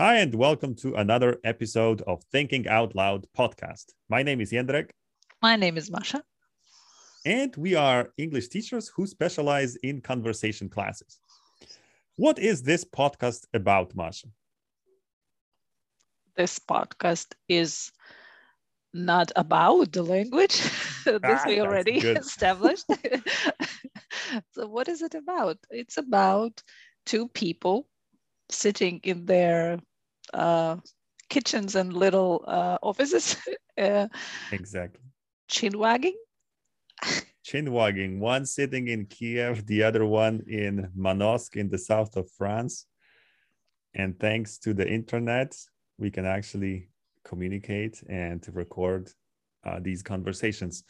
Hi, and welcome to another episode of Thinking Out Loud podcast. My name is Jendrek. My name is Masha. And we are English teachers who specialize in conversation classes. What is this podcast about, Masha? This podcast is not about the language. this Ah, we already established. so, what is it about? It's about two people sitting in their uh, kitchens and little uh, offices, uh, Exactly. chin wagging. Chin wagging, one sitting in Kiev, the other one in Manosque in the south of France. And thanks to the internet, we can actually communicate and record uh, these conversations.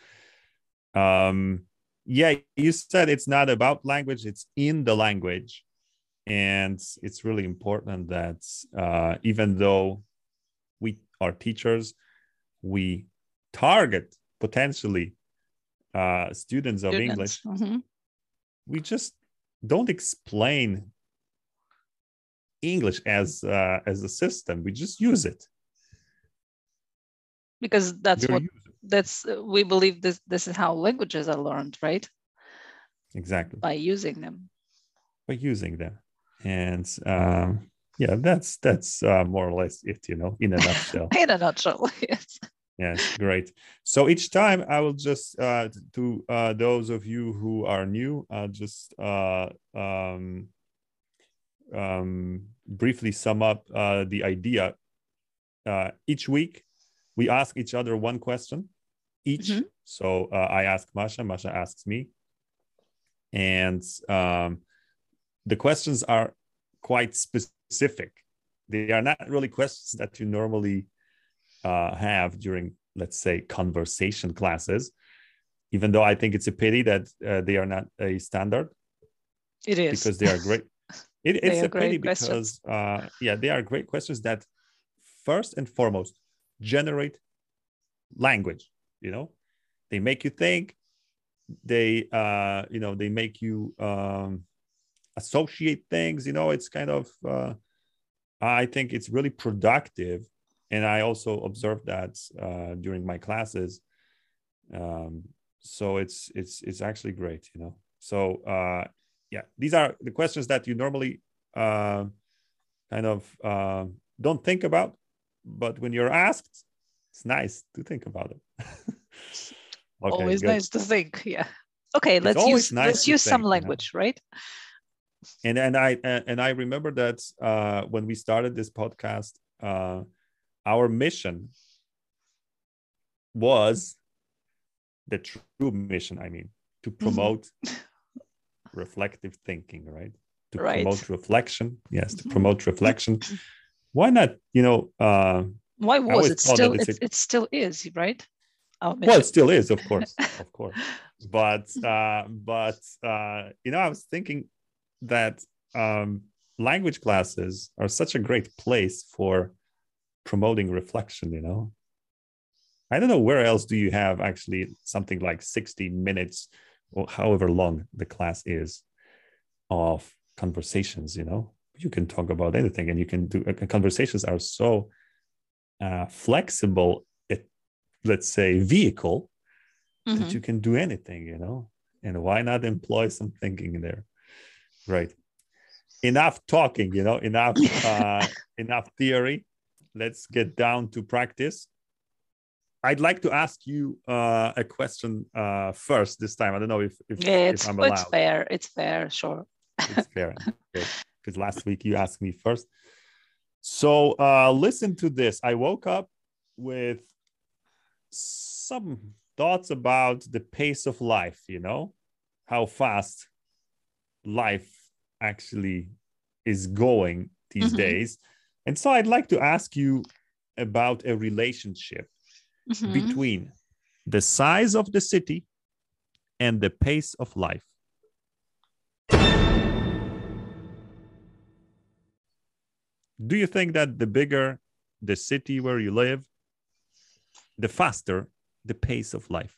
Um, yeah, you said it's not about language, it's in the language. And it's really important that uh, even though we are teachers, we target potentially uh, students of English, Students. Mhm. we just don't explain English as uh, as a system. We just use it. Because that's We're what use- that's uh, we believe this this is how languages are learned, right? exactly By using them. by using them, and um, yeah, that's that's uh, more or less it. You know, in a nutshell. In a nutshell, yes. Yes, great. So each time I will just uh, to uh, those of you who are new, I'll just uh, um, um, briefly sum up uh, the idea. Uh, each week, we ask each other one question each. Mhm. So uh, I ask Masha, Masha asks me, and um, the questions are quite specific. They are not really questions that you normally uh, have during, let's say, conversation classes. Even though I think it's a pity that uh, they are not a standard It is. because they are great. It, it's a pity because, uh, yeah, they are great questions that first and foremost generate language. You know, they make you think. They, uh, you know, they make you um, associate things. You know, it's kind of. Uh, I think it's really productive, and I also observed that uh, during my classes. Um, so it's it's it's actually great, you know. So uh, yeah, these are the questions that you normally uh, kind of uh, don't think about, but when you're asked, it's nice to think about it. Okay, always good. nice to think. Yeah. Okay, let's use nice let's use some think, you know. language, right? And and I and I remember that uh, when we started this podcast, uh, our mission was the true mission. I mean, to Mm-hmm. promote reflective thinking, right? To Right. promote reflection. Yes, to Mhm. promote reflection. Why not? You know, uh, Why was it still? that it's It, it still is, right? Well, it still is, of course, of course. But uh, but uh, you know, I was thinking that um, language classes are such a great place for promoting reflection. You know, I don't know where else do you have actually something like sixty minutes or however long the class is of conversations. You know, you can talk about anything, and you can do uh, conversations are so uh, flexible. It, let's say vehicle that Mhm. you can do anything, you know, and why not employ some thinking there? Right. Enough talking, you know, enough uh, enough theory. Let's get down to practice. I'd like to ask you uh, a question uh, first this time. I don't know if if, Yeah, if it's I'm it's fair. It's fair. Sure. It's fair because last week you asked me first. So uh, listen to this. I woke up with some thoughts about the pace of life, you know, how fast life actually is going these Mhm. days. And so I'd like to ask you about a relationship Mhm. between the size of the city and the pace of life. Do you think that the bigger the city where you live, the faster the pace of life?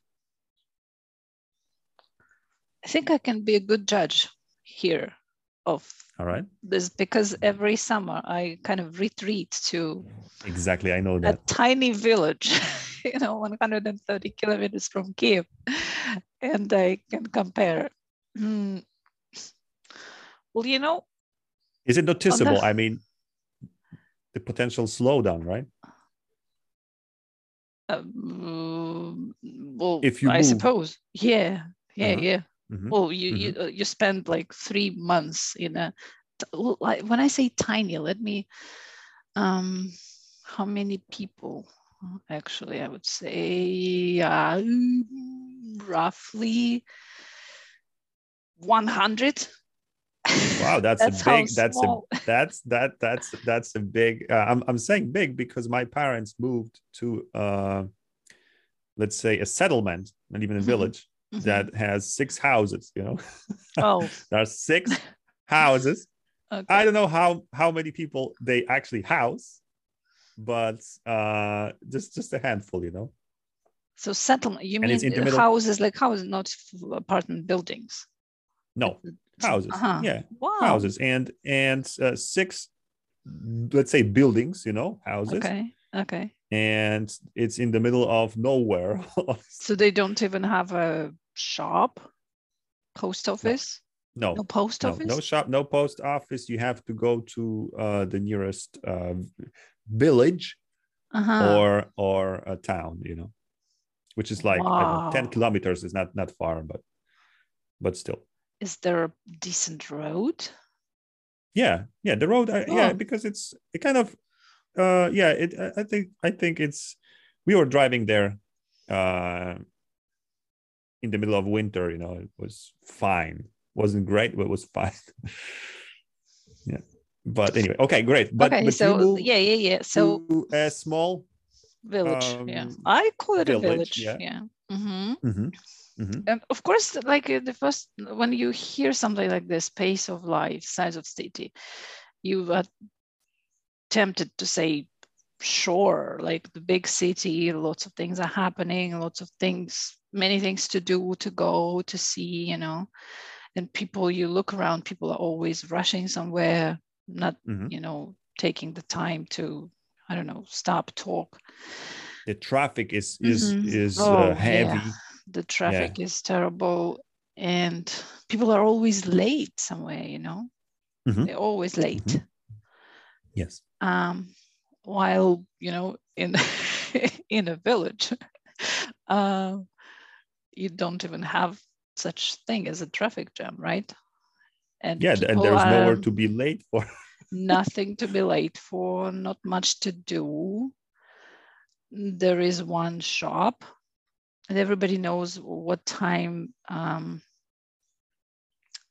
I think I can be a good judge here of All right. this because every summer I kind of retreat to Exactly. I know that a tiny village, you know, 130 kilometers from Kiev, and I can compare. Hmm. Well, you know, Is it noticeable? the- I mean, the potential slowdown, right? um, well, If you I move. suppose, yeah, yeah, Uh-huh. yeah. Mhm. Well, you you uh, you spend like three months in a. t- well, like, When I say tiny, let me. Um, how many people? Actually, I would say uh, roughly one hundred. Wow, that's, That's a big. That's small. a that's that that's that's a big. Uh, I'm I'm saying big because my parents moved to, uh, let's say, a settlement, not even a Mhm. village Mhm. that has six houses. You know, Oh, there are six houses. okay. I don't know how how many people they actually house, but uh, just just a handful. You know. so settlement. You And mean houses like houses, not apartment buildings. No houses. Uh-huh. Yeah, Wow. houses and and uh, six, let's say buildings. You know, houses. Okay. Okay. And it's in the middle of nowhere. So they don't even have a shop, post office, no, no post office. no shop, no post office. You have to go to uh, the nearest uh, village uh-huh. or or a town. You know, which is like don't know, ten kilometers. is not not far, but but still, Is there a decent road? yeah, yeah. The road, uh, yeah, Oh. because it's it kind of, uh, yeah. It I think I think it's we were driving there. Uh, in the middle of winter, you know, it was fine. wasn't great, but it was fine. yeah. But anyway, okay, great. But, okay, but so yeah, yeah, yeah. So a small. village, yeah. um, I call it a village, village, yeah. yeah. hmm Mhm, mhm. And of course, like uh, the first when you hear something like this, pace of life, size of city, you are tempted to say, sure, like the big city, lots of things are happening, lots of things, many things to do, to go, to see, you know. And people, you look around, people are always rushing somewhere, not, Mhm. you know, taking the time to, I don't know, stop, talk. The traffic is is Mhm. is Oh, uh, yeah. heavy. The traffic is terrible, and people are always late somewhere, you know, Mhm. they're always late. Mhm. Yes. Um, while you know in in a village. Uh, you don't even have such thing as a traffic jam right? And Yeah, and there's nowhere to be late for. nothing to be late for not much to do. There is one shop and everybody knows what time um,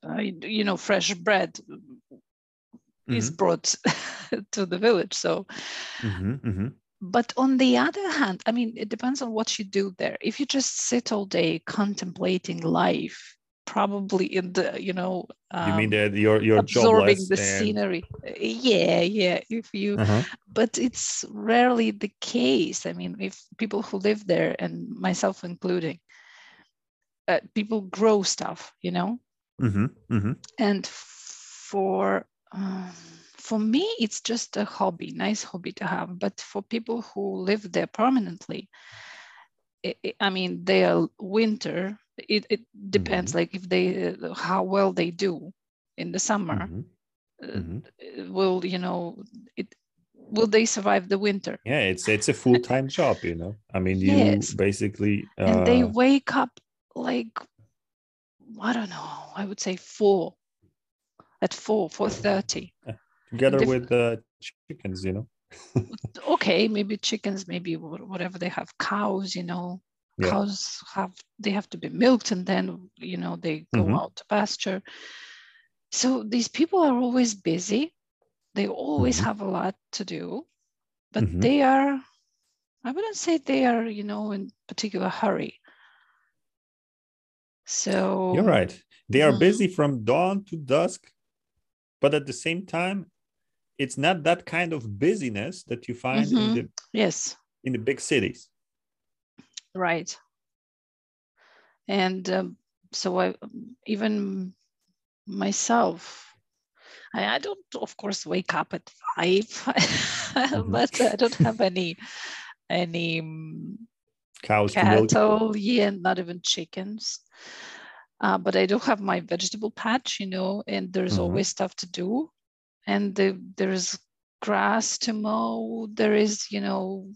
uh, you know fresh bread is Mhm, brought to the village so mhm, mhm. But on the other hand, I mean, it depends on what you do there. If you just sit all day contemplating life, probably in the, you know, You mean um, that you're you're absorbing the and scenery. Yeah, yeah. If you, Uh-huh. but it's rarely the case. I mean, if people who live there, and myself including, uh, people grow stuff, you know, Mhm, mhm. and for um, for me it's just a hobby nice hobby to have but for people who live there permanently i i I mean their winter it, it depends like if they uh, how well they do in the summer Mhm, uh, mhm. will you know it will they survive the winter Yeah, it's it's a full time job, you know. I mean, you Yes. basically and they uh, wake up like i don't know i would say four at four four thirty together diff- with the chickens, you know. okay, maybe chickens, maybe whatever they have, cows, you know, Yeah. cows have they have to be milked and then you know they go Mhm. out to pasture. So these people are always busy. They always Mhm. have a lot to do, but Mhm. they are, I wouldn't say they are, you know, in particular hurry. So You're right. They are Mhm. busy from dawn to dusk, but at the same time, it's not that kind of busyness that you find Mhm. in the Yes, in the big cities. right. And um, so I even myself I, I don't, of course, wake up at 5 mm-hmm. but I don't have any any mm, cows, cattle, yeah, not even chickens. Uh, but I do have my vegetable patch, you know, and there's mm-hmm. always stuff to do. And the, there's grass to mow, there is, you know,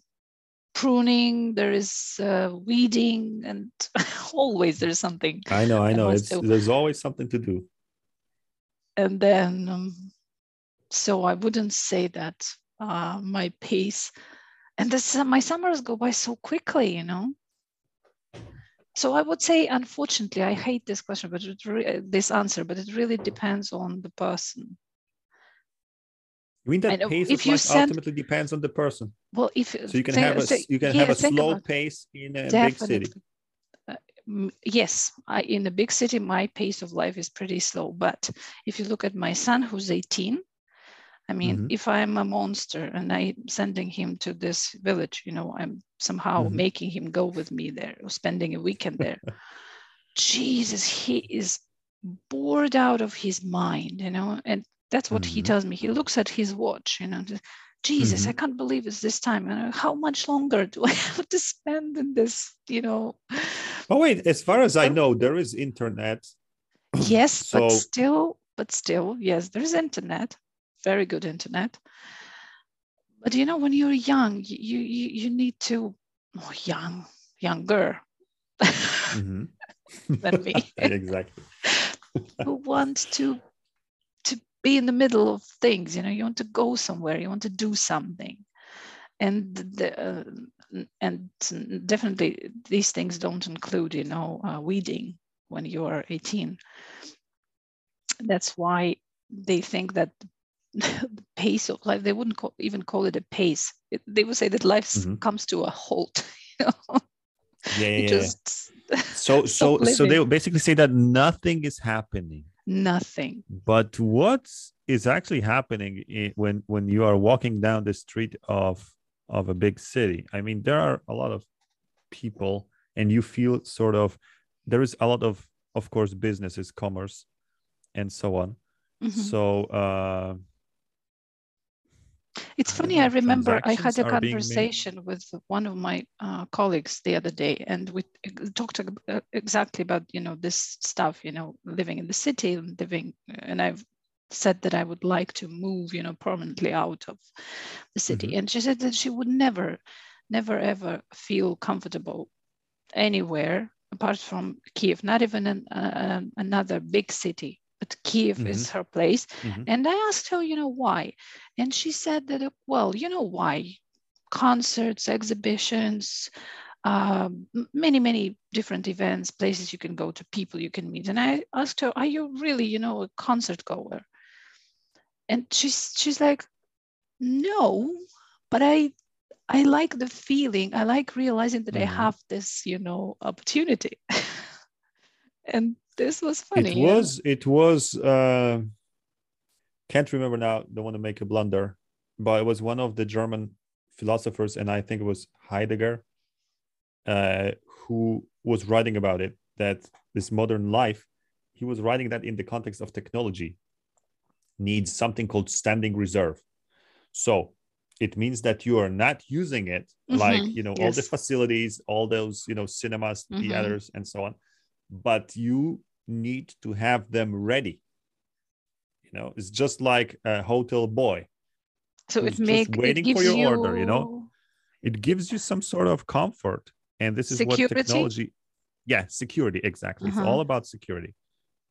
pruning, there is uh, weeding, and always there's something. I know, I know. It's, there's always something to do. And then, um, so I wouldn't say that uh, my pace, and this, my summers go by so quickly, you know. So I would say, unfortunately, I hate this question, but re- this answer, but it really depends on the person. You mean that pace if life send, ultimately depends on the person? Well, if so, you can think, have a you can yeah, have a slow pace in a definitely. big city. Uh, yes, I, in a big city, my pace of life is pretty slow. But if you look at my son, who's 18, I mean, mm-hmm. if I'm a monster and I'm sending him to this village, you know, I'm somehow mm-hmm. making him go with me there or spending a weekend there. Jesus, he is bored out of his mind, you know, and that's what mm-hmm. he tells me. He looks at his watch, you know, Jesus, mm-hmm. I can't believe it's this time. And how much longer do I have to spend in this, you know? Oh wait, as far as I know, there is internet. Yes, so... but still, but still, yes, there is internet very good internet. But you know, when you're young, you you, you need to oh, young, younger mm-hmm. than me. exactly. who want to to be in the middle of things, you know, you want to go somewhere, you want to do something. And the, uh, and definitely these things don't include, you know, uh, weeding when you are 18. That's why they think that pace of life they wouldn't call, even call it a pace it, they would say that life mm-hmm. comes to a halt you know? yeah, yeah, just yeah. so so living. so they basically say that nothing is happening nothing but what is actually happening when when you are walking down the street of of a big city i mean there are a lot of people and you feel sort of there is a lot of of course businesses commerce and so on mm-hmm. so uh it's funny, I remember I had a conversation with one of my uh, colleagues the other day, and we talked uh, exactly about, you know, this stuff, you know, living in the city and living, and I've said that I would like to move, you know, permanently out of the city. Mm-hmm. And she said that she would never, never ever feel comfortable anywhere apart from Kiev, not even an, uh, another big city but Kiev mm-hmm. is her place. Mm-hmm. And I asked her, you know, why? And she said that, well, you know why? Concerts, exhibitions, um, many, many different events, places you can go to, people you can meet. And I asked her, are you really, you know, a concert goer? And she's she's like, no, but I I like the feeling. I like realizing that mm-hmm. I have this, you know, opportunity. and this was funny. It was. It was. Uh, can't remember now. Don't want to make a blunder, but it was one of the German philosophers, and I think it was Heidegger, uh, who was writing about it. That this modern life, he was writing that in the context of technology, needs something called standing reserve. So it means that you are not using it mm-hmm. like you know yes. all the facilities all those you know cinemas mm-hmm. theaters and so on but you need to have them ready you know it's just like a hotel boy so it makes waiting it for your you... order you know it gives you some sort of comfort and this is security? what technology yeah security exactly uh-huh. it's all about security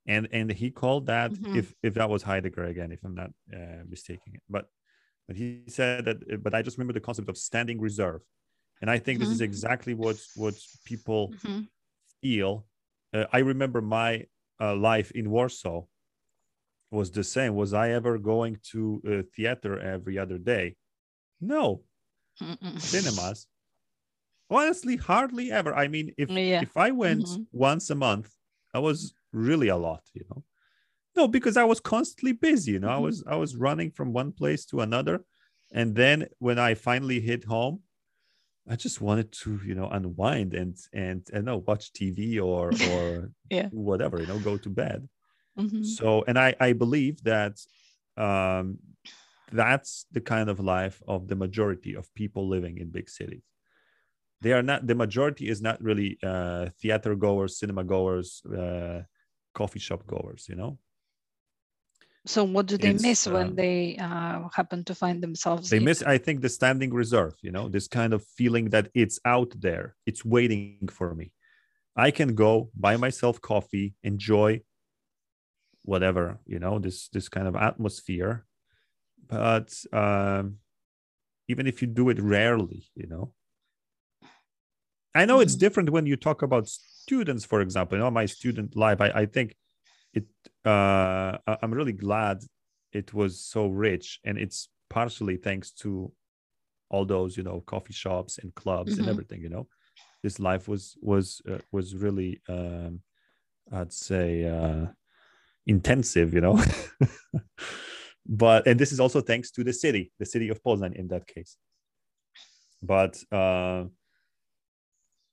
and and he called that mm-hmm. if if that was heidegger again if i'm not uh, mistaking it but but he said that but i just remember the concept of standing reserve and i think mm-hmm. this is mm-hmm. exactly what what people mm-hmm. feel uh, I remember my uh, life in Warsaw was the same. Was I ever going to a theater every other day? No. Mm-mm. Cinemas. Honestly, hardly ever. I mean, if yeah. if I went mm-hmm. once a month, I was really a lot, you know. No, because I was constantly busy, you know. Mm-hmm. I was I was running from one place to another. And then when I finally hit home, I just wanted to, you know, unwind and and and know watch TV or or yeah. whatever, you know, go to bed. Mm-hmm. So, and I I believe that um, that's the kind of life of the majority of people living in big cities they are not the majority is not really uh, theater goers cinema goers uh, coffee shop goers you know so what do they It's, miss when um, they uh, happen to find themselves they in- miss i think the standing reserve you know this kind of feeling that it's out there it's waiting for me. I can go buy myself coffee enjoy whatever you know this this kind of atmosphere. But um even if you do it rarely you know. I know it's Mhm. different when you talk about students for example you know my student life i, I think it uh i'm really glad it was so rich and it's partially thanks to all those you know coffee shops and clubs and Mhm. everything you know. This life was was uh, was really um i'd say uh intensive you know. But and this is also thanks to the city the city of poznan in that case. But uh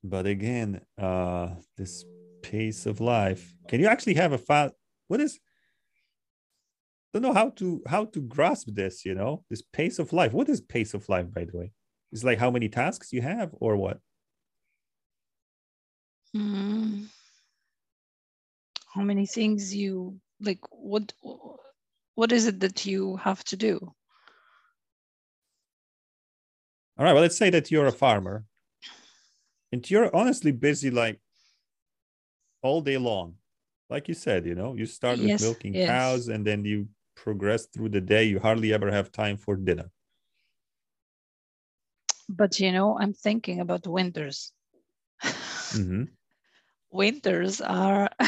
but again uh this pace of life can you actually have a fast what is don't know how to how to grasp this you know? This pace of life. What is pace of life by the way? It's like how many tasks you have or what? Mm. how many things you like what what is it that you have to do? All right well let's say that you're a farmer and you're honestly busy like all day long like you said you know you start with Yes, milking yes. cows and then you progress through the day. You hardly ever have time for dinner. But you know i'm thinking about winters. Mhm. winters are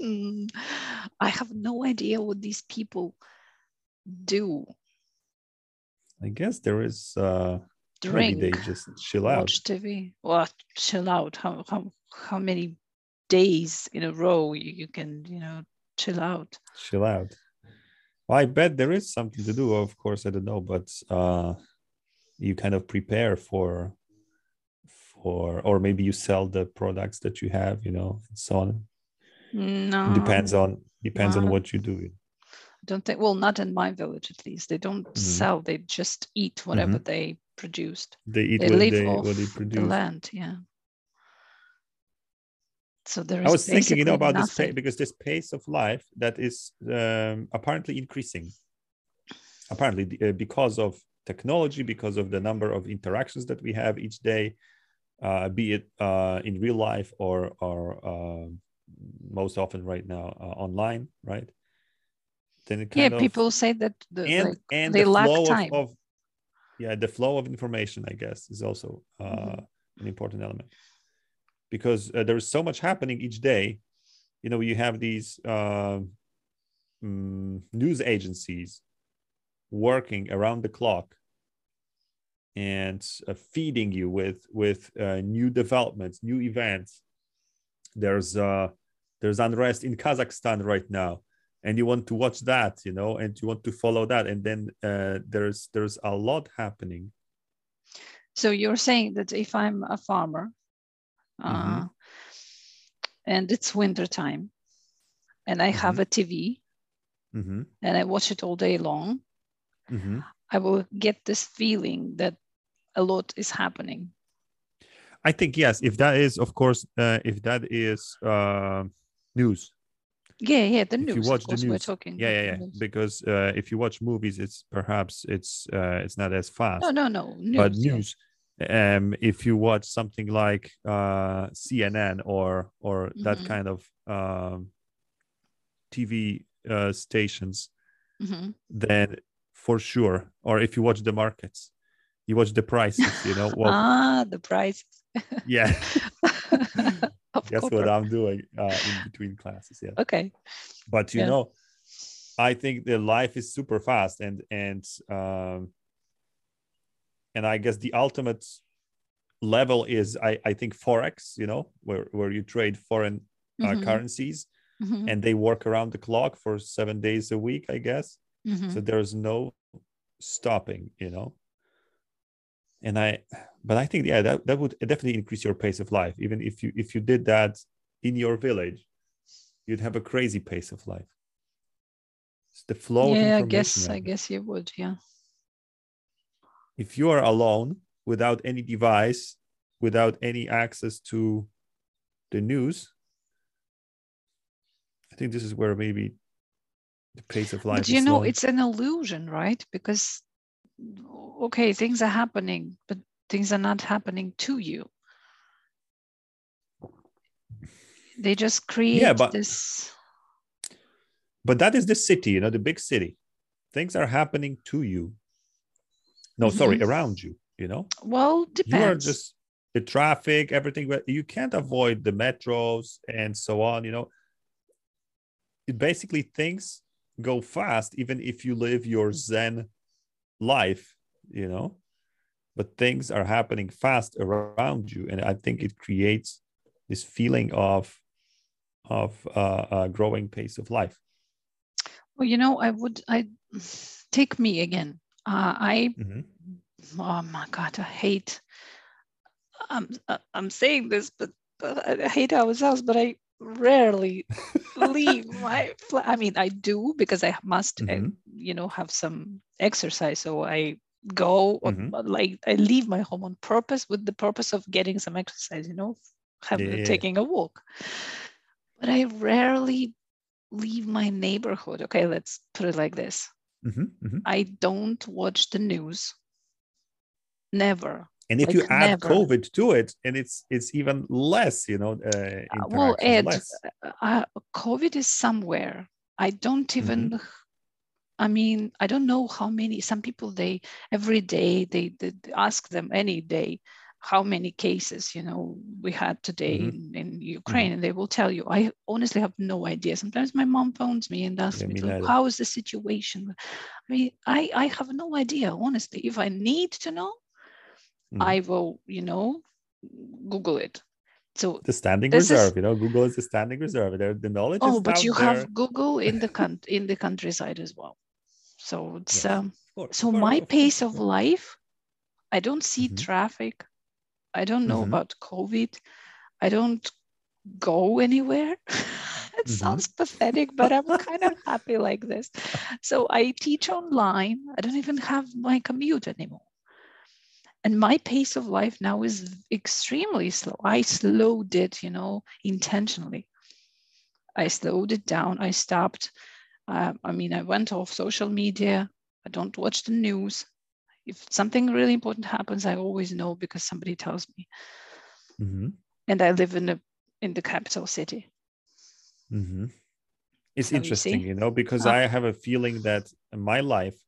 Hmm, i have no idea what these people do. I guess there is uh drink maybe they just chill out. watch tv well chill out. How, how how many days in a row you, you can you know chill out. Chill out. Well, i bet there is something to do of course i don't know but uh you kind of prepare for for or maybe you sell the products that you have you know and so on. No depends on depends on what you do. I don't think well not in my village at least. They don't Mhm. sell they just eat whatever they produced. They eat they what they off what they the produce. land yeah so there is i was thinking you know about this pace because this pace of life that is um, apparently increasing. Apparently uh, because of technology because of the number of interactions that we have each day uh, be it uh, in real life or or uh, most often right now uh, online right? Then it yeah kind of people say that the, and like, and they the lack flow time. of, of yeah the flow of information i guess is also uh, Mhm. an important element because uh, there's so much happening each day you know you have these uh, news agencies working around the clock and uh, feeding you with with uh, new developments new events. There's uh there's unrest in kazakhstan right now and you want to watch that you know and you want to follow that and then uh, there's there's a lot happening. So you're saying that if i'm a farmer uh, Mhm. and it's winter time and i have a tv hmm and i watch it all day long. Hmm i will get this feeling that a lot is happening. I think yes if that is of course uh, if that is uh, news. Yeah yeah the if news you watch the course we're news. talking yeah yeah yeah news. because uh, if you watch movies it's perhaps it's uh, it's not as fast. no no no news, but news um if you watch something like uh cnn or or that Mhm. kind of um tv uh stations Mhm. then for sure or if you watch the markets you watch the prices you know well ah the price yeah that's what i'm doing uh in between classes yeah okay but you Yeah. know i think the life is super fast and and um and i guess the ultimate level is i i think forex you know where where you trade foreign uh, Mhm. currencies Mhm. and they work around the clock for seven days a week i guess Mhm. so there's no stopping you know and i but i think yeah that, that would definitely increase your pace of life even if you if you did that in your village you'd have a crazy pace of life It's the flow. yeah, I guess. I guess you would. Yeah. If you are alone without any device, without any access to the news, I think this is where maybe the pace of life. But you know, it's an illusion, right? Because okay, things are happening, but things are not happening to you. They just create yeah, but- this. but that is the city, you know, the big city. Things are happening to you. No, sorry, Mhm. around you. You know, Well, depends. you are just the traffic, everything. But you can't avoid the metros and so on. You know, it basically things go fast, even if you live your Zen life. You know, but things are happening fast around you, and I think it creates this feeling of of uh, a growing pace of life. Well, you know, I would. I take me again. Uh, I Mhm. oh my god i hate i'm uh, i'm saying this but, but i hate ourselves but i rarely leave my flat i mean i do because i must uh, Mhm. you know have some exercise so i go on, Mhm. uh, like i leave my home on purpose with the purpose of getting some exercise you know have, yeah. taking a walk but i rarely leave my neighborhood okay let's put it like this Mhm, mhm. I don't watch the news. Never. And if you add never. COVID to it, and it's it's even less, you know, uh, Uh, well, Ed, uh, COVID is somewhere. I don't Mm-hmm. even. I mean, I don't know how many. Some people they every day they, they ask them any day how many cases you know we had today Mhm. in, in Ukraine, and they will tell you. I honestly have no idea. Sometimes my mom phones me and asks Yeah, me, "How is the situation?" I mean, I I have no idea. Honestly, if I need to know, Mhm. I will, you know, Google it. So the standing this is- reserve, you know, Google is the standing reserve. There, the knowledge Oh, but you there. have Google in the coun- in the countryside as well. So it's Yes, um, course, so course, my course, pace of life, I don't see Mhm. traffic. I don't know Mhm. about COVID. I don't go anywhere. it Mhm. sounds pathetic, but I'm kind of happy like this. So I teach online. I don't even have my commute anymore. And my pace of life now is extremely slow. I slowed it, you know, intentionally. I slowed it down. I stopped. Uh, I mean, I went off social media. I don't watch the news. If something really important happens, I always know because somebody tells me. Mhm. And I live in the in the capital city. hmm It's So interesting, see? you know, because Ah. I have a feeling that my life,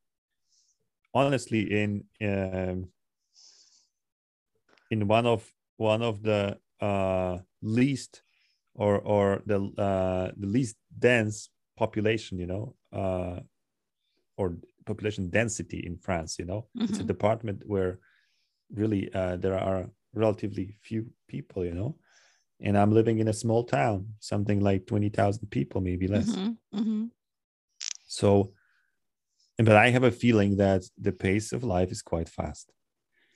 honestly, in um, in one of one of the uh, least or or the uh, the least dense population, you know, uh, or population density in France, you know, it's a Mhm. department where really uh, there are relatively few people, you know, and I'm living in a small town, something like twenty thousand people, maybe less. Mhm, mhm. So, but I have a feeling that the pace of life is quite fast.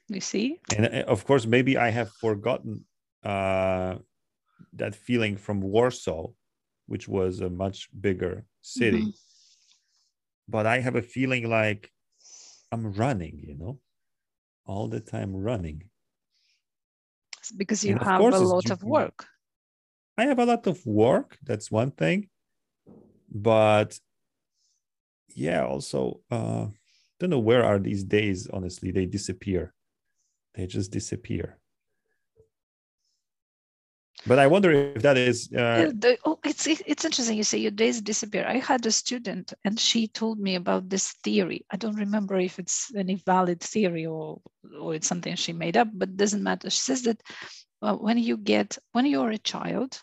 You see? And uh, of course, maybe I have forgotten uh, that feeling from Warsaw, which was a much bigger city. But I have a feeling like I'm running, you know, all the time running. It's because you And have a lot of work. I have a lot of work. That's one thing. But yeah, also, uh, don't know where are these days, honestly. They disappear. They just disappear. But I wonder if that is uh, the- oh, it's it's interesting. You say your days disappear. I had a student, and she told me about this theory. I don't remember if it's any valid theory or or it's something she made up, but it doesn't matter. She says that uh, when you get when you're a child,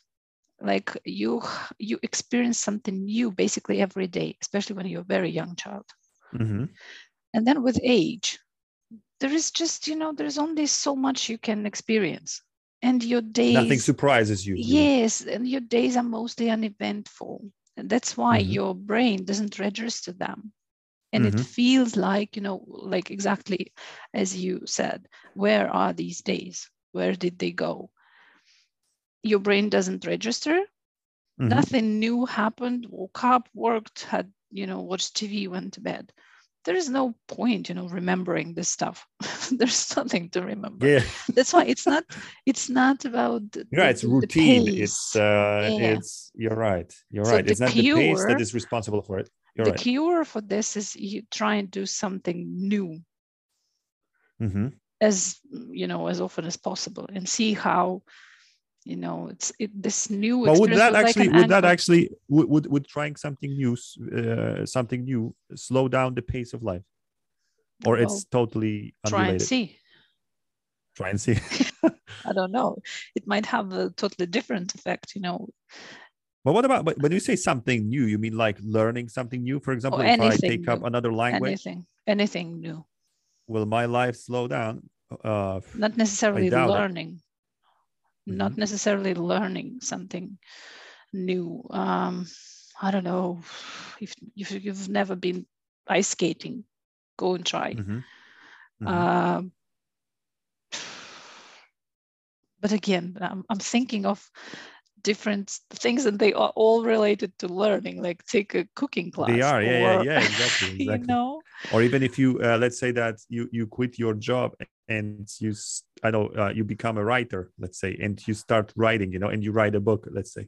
like you you experience something new basically every day, especially when you're a very young child. mhm, And then with age, there is just you know there's only so much you can experience, and your days nothing surprises you. Yes, and your days are mostly uneventful. And that's why Mhm. your brain doesn't register them. And it Mhm. feels like, you know, like exactly as you said, where are these days? Where did they go? Your brain doesn't register. Mhm. Nothing new happened, woke up, worked, had you know watched tv went to bed there is no point you know remembering this stuff there's nothing to remember Yeah. that's why it's not it's not about the, Yeah, it's the routine. pace. It's uh Yeah. it's you're right. You're So right. It's the not the pace that is responsible for it. You're the right. cure for this is you try and do something new hmm as you know as often as possible and see how you know it's it, this new But would that like actually an would that actually would, would would trying something new uh, something new slow down the pace of life? Or Well, it's totally try and see Try and see. i don't know it might have a totally different effect you know But what about but when you say something new, you mean like learning something new? For example, if I take up another language, anything anything new will my life slow down? Uh, not necessarily doubt it. Not Mhm. necessarily learning something new um i don't know if, if you've never been ice skating go and try mhm, mhm. Um, but again, I'm, I'm thinking of different things and they are all related to learning, like take a cooking class. They are, yeah, yeah, or, yeah, exactly, you know, or even if you uh, let's say that you you quit your job and you i know uh, you become a writer let's say and you start writing you know and you write a book let's say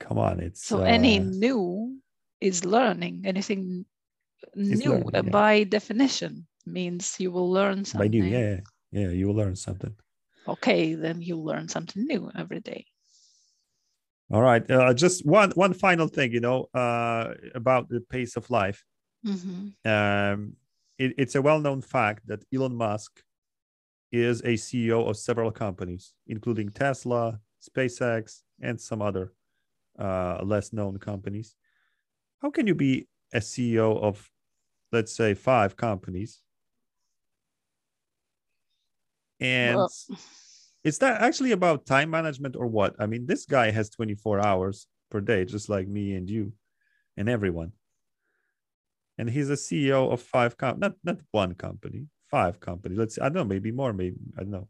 come on it's so any uh, new is learning. Anything new learning, uh, yeah. by definition means you will learn something by new yeah yeah you will learn something Okay, then you learn something new every day. All right uh, just one one final thing you know uh about the pace of life. Mhm. um it, it's a well-known fact that elon musk is a ceo of several companies including tesla spacex and some other uh, less known companies. How can you be a ceo of let's say five companies? And Well- is that actually about time management or what? I mean this guy has 24 hours per day just like me and you and everyone. And he's a ceo of five com- not not one company five companies let's i don't know maybe more maybe i don't know.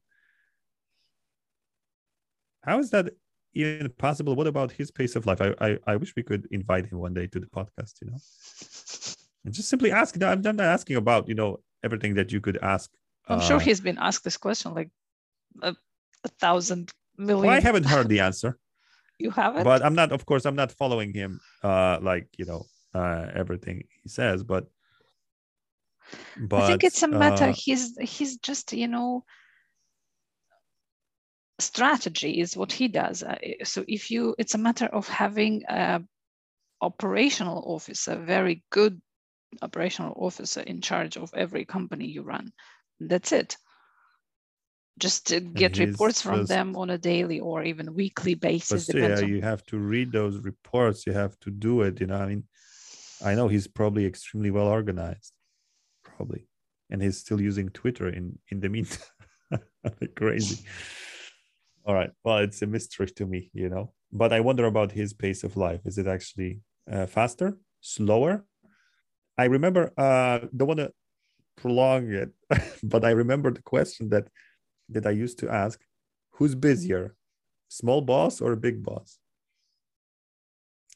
How is that even possible? What about his pace of life? I i, I wish we could invite him one day to the podcast you know? And just simply ask no, i'm not asking about you know everything that you could ask I'm sure uh, he's been asked this question like a, a thousand million. well, i haven't heard the answer You haven't? but i'm not of course i'm not following him uh like you know uh everything he says but but I think it's a matter. uh, he's he's just you know strategy is what he does. Uh, so if you, it's a matter of having a operational officer, very good operational officer in charge of every company you run. That's it. Just to get he's reports from them on a daily or even weekly basis. yeah, on you have to read those reports you have to do it you know i mean i know he's probably extremely well organized probably and he's still using twitter in in the meantime. Crazy. All right well it's a mystery to me you know but i wonder about his pace of life. Is it actually uh, faster slower? I remember uh don't want to prolong it but i remember the question that that i used to ask who's busier small boss or a big boss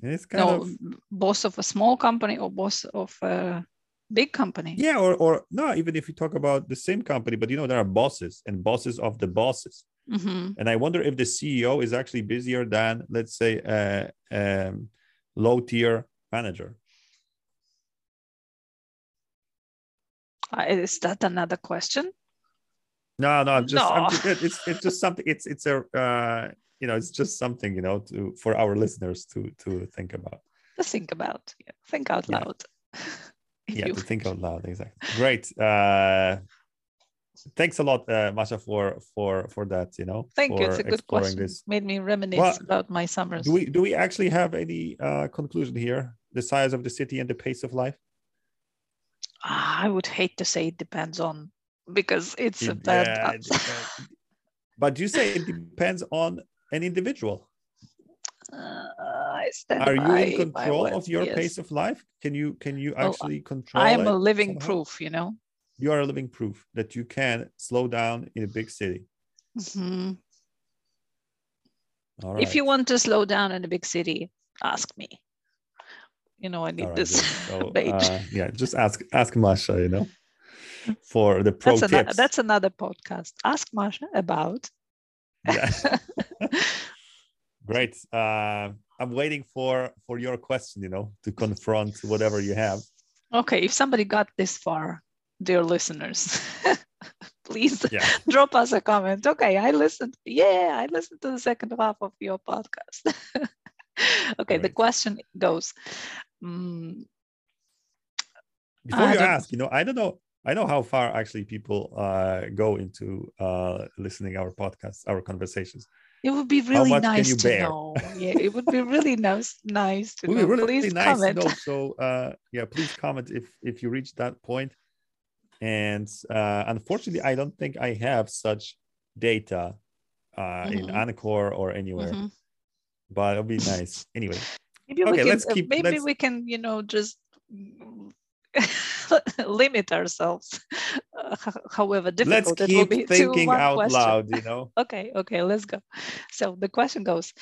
and it's kind no of boss of a small company or boss of a big company. yeah or or no even if you talk about the same company but you know there are bosses and bosses of the bosses Mhm. and i wonder if the ceo is actually busier than let's say a um, low tier manager Uh, Is that another question? No no i'm just, I'm No. just it- it's it's just something it's it's a uh, you know it's just something you know to for our listeners to to think about To think about. Yeah. Think out Yeah. loud. Yeah to think out loud exactly great uh thanks a lot uh masha for for for that you know Thank you. It's a good question. this Made me reminisce Well, about my summers. do we do we actually have any uh conclusion here the size of the city and the pace of life Ah, I would hate to say it depends on because it's a bad. yeah, it but you say it depends on an individual Uh, I stand are you in control of your yes. pace of life can you can you Well, actually control I am a living somehow? proof, you know. you are a living proof that you can slow down in a big city Mhm. all right If you want to slow down in a big city, ask me. You know, I need right, this. So, page. uh, yeah, just ask ask Masha, you know, for the pro that's, tips. that's another podcast. Ask Masha about. Yeah. Great. Uh, I'm waiting for for your question, you know, to confront whatever you have. okay, if somebody got this far, dear listeners, please Yeah. drop us a comment. Okay, I listened. Yeah, I listened to the second half of your podcast. okay, the question goes. mm, Before I you ask, you know, I don't know. I know how far actually people uh, go into uh, listening our podcasts, our conversations. it would be really nice you to bear? know. Yeah, it would be really nice, nice to know. really, please really nice comment. know. So uh, yeah, please comment if if you reach that point. And uh, unfortunately, I don't think I have such data uh, in Mhm. Anchor or anywhere, Mhm. but it'll be nice anyway. Maybe Okay, we can, let's uh, keep- maybe let's- we can, you know, just limit ourselves. Uh, ho- however Let's difficult it will keep be thinking out question. loud. You know. Okay, okay, let's go. So the question goes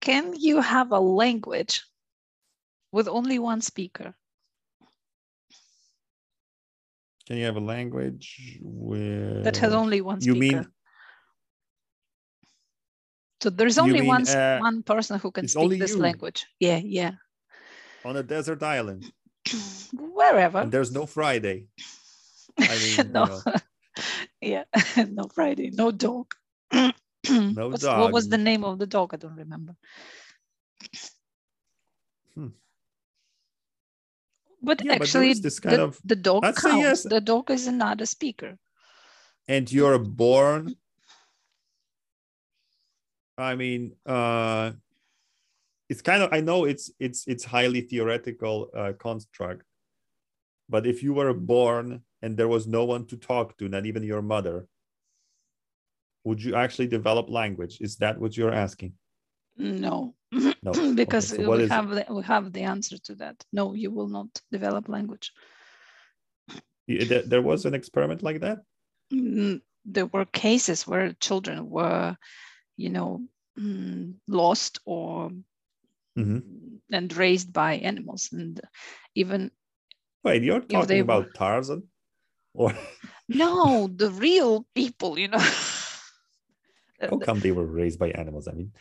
Can you have a language with only one speaker? Can you have a language with That has only one You speaker. mean so there's only mean, one uh, one person who can speak this you? language. Yeah, yeah. On a desert island Wherever. and there's no Friday? I mean, you no. know. yeah, no Friday, no dog. No What's- What was the name of the dog? I don't remember. Hmm. But Yeah, actually, is this kind the, of- the dog counts. yes. The dog is another speaker. and you're born i mean uh it's kind of i know it's it's it's highly theoretical uh, construct but if you were born and there was no one to talk to not even your mother would you actually develop language is that what you're asking No, No. Okay, because so we it? have the, we have the answer to that. No, you will not develop language. There- there was an experiment like that Mm, There were cases where children were, you know, mm, lost or Mhm. and raised by animals, and even wait you're talking were- about tarzan or no, the real people, you know. How come they were raised by animals i mean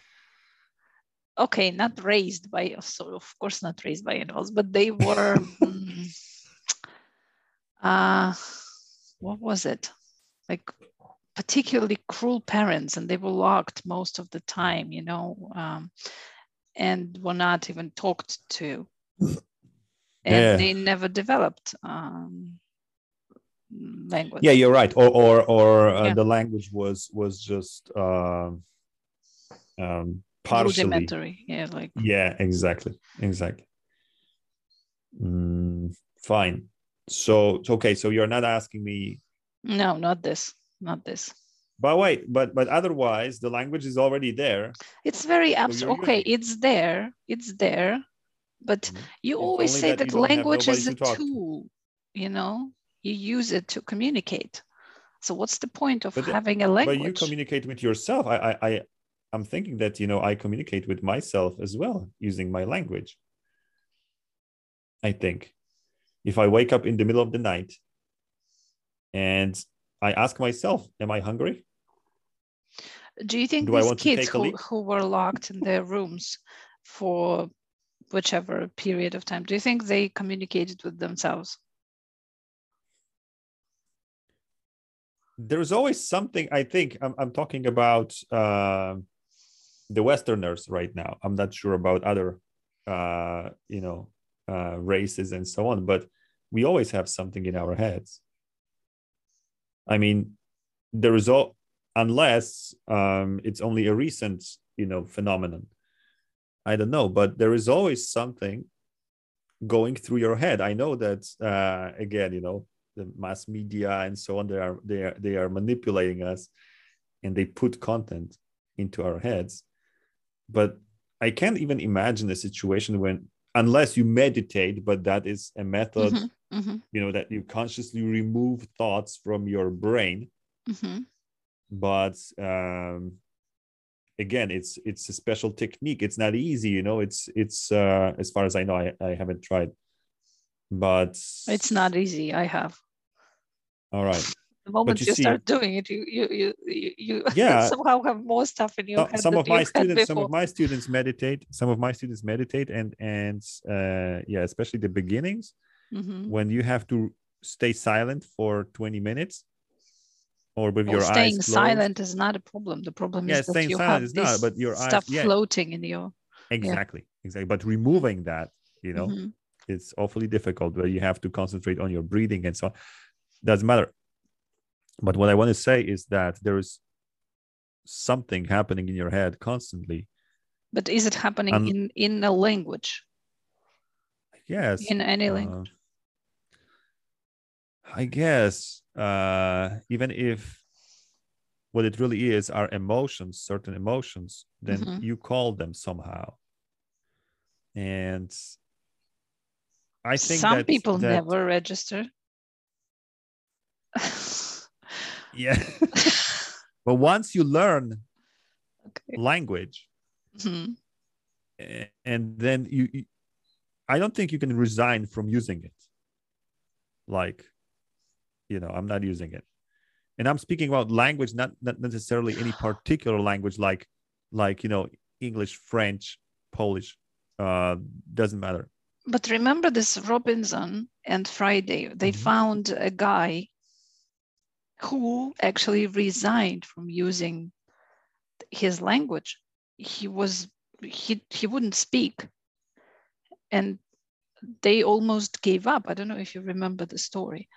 okay, not raised by, so of course not raised by animals, but they were, mm, uh, what was it? Like particularly cruel parents, and they were locked most of the time, you know, um, and were not even talked to. And Yeah. they never developed um, language. yeah you're right or or or uh, Yeah. the language was was just um um partially rudimentary. Yeah, like yeah exactly exactly Mm, fine so- okay so you're not asking me no, not this, not this. But wait but but otherwise the language is already there It's very abstract. Okay, using it's there, it's there, but Mhm. you It's always say that that, you don't have language is a to talk to. tool. You know, you use it to communicate. So what's the point of But having a but language? you communicate with yourself I, I i i'm thinking that you know i communicate with myself as well using my language i think if i wake up in the middle of the night and i ask myself am i hungry Do you think Do these kids who, who were locked in their rooms for whichever period of time, do you think they communicated with themselves? there's always something i think i'm, I'm talking about uh, the westerners right now. I'm not sure about other uh, you know uh, races and so on but we always have something in our heads. I mean the result unless um, it's only a recent you know phenomenon. I don't know but there is always something going through your head. I know that uh, again you know the mass media and so on they are they are they are manipulating us and they put content into our heads. But i can't even imagine a situation when unless you meditate but that is a method Mhm, mhm, you know that you consciously remove thoughts from your brain mhm. But um again it's it's a special technique it's not easy you know it's it's uh as far as i know i, I haven't tried but It's not easy. I have. all right The moment you you, see- start doing it, you you you you, you Yeah. somehow have more stuff in your So- head. some of my students some of my students meditate some of my students meditate and and uh yeah especially the beginnings Mhm. when you have to stay silent for 20 minutes or with Well, your staying eyes closed. silent is not a problem. The problem Yeah, is that staying you silent have is not, but your eyes- stuff yeah. floating in your. exactly exactly but removing that you know Mhm. it's awfully difficult where you have to concentrate on your breathing and so on doesn't matter but what i want to say is that there is something happening in your head constantly But is it happening in in a language? yes In any uh, language? i guess uh even if what it really is are emotions certain emotions then Mhm. you call them somehow and i think Some that, people that- never register. yeah but once you learn okay. language Mhm. and then you i don't think you can resign from using it like you know i'm not using it and i'm speaking about language not not necessarily any particular language like like you know english french polish uh doesn't matter But remember this Robinson and Friday, they Mhm. found a guy who actually resigned from using his language. He was he he wouldn't speak. And they almost gave up. I don't know if you remember the story.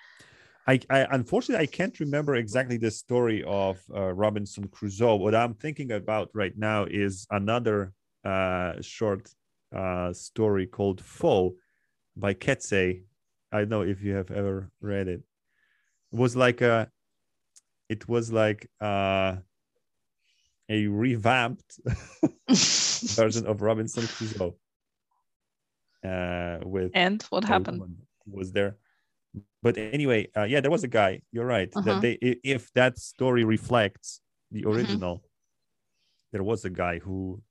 I, I unfortunately I can't remember exactly the story of uh, Robinson Crusoe. What I'm thinking about right now is another uh, short uh, story called "Foe" by Coetzee. I don't know if you have ever read it. It was like a, it was like uh, a revamped version of Robinson Crusoe. Uh, with and what happened? was there but anyway uh, yeah there was a guy you're right Uh-huh. that they if that story reflects the Mhm. original there was a guy who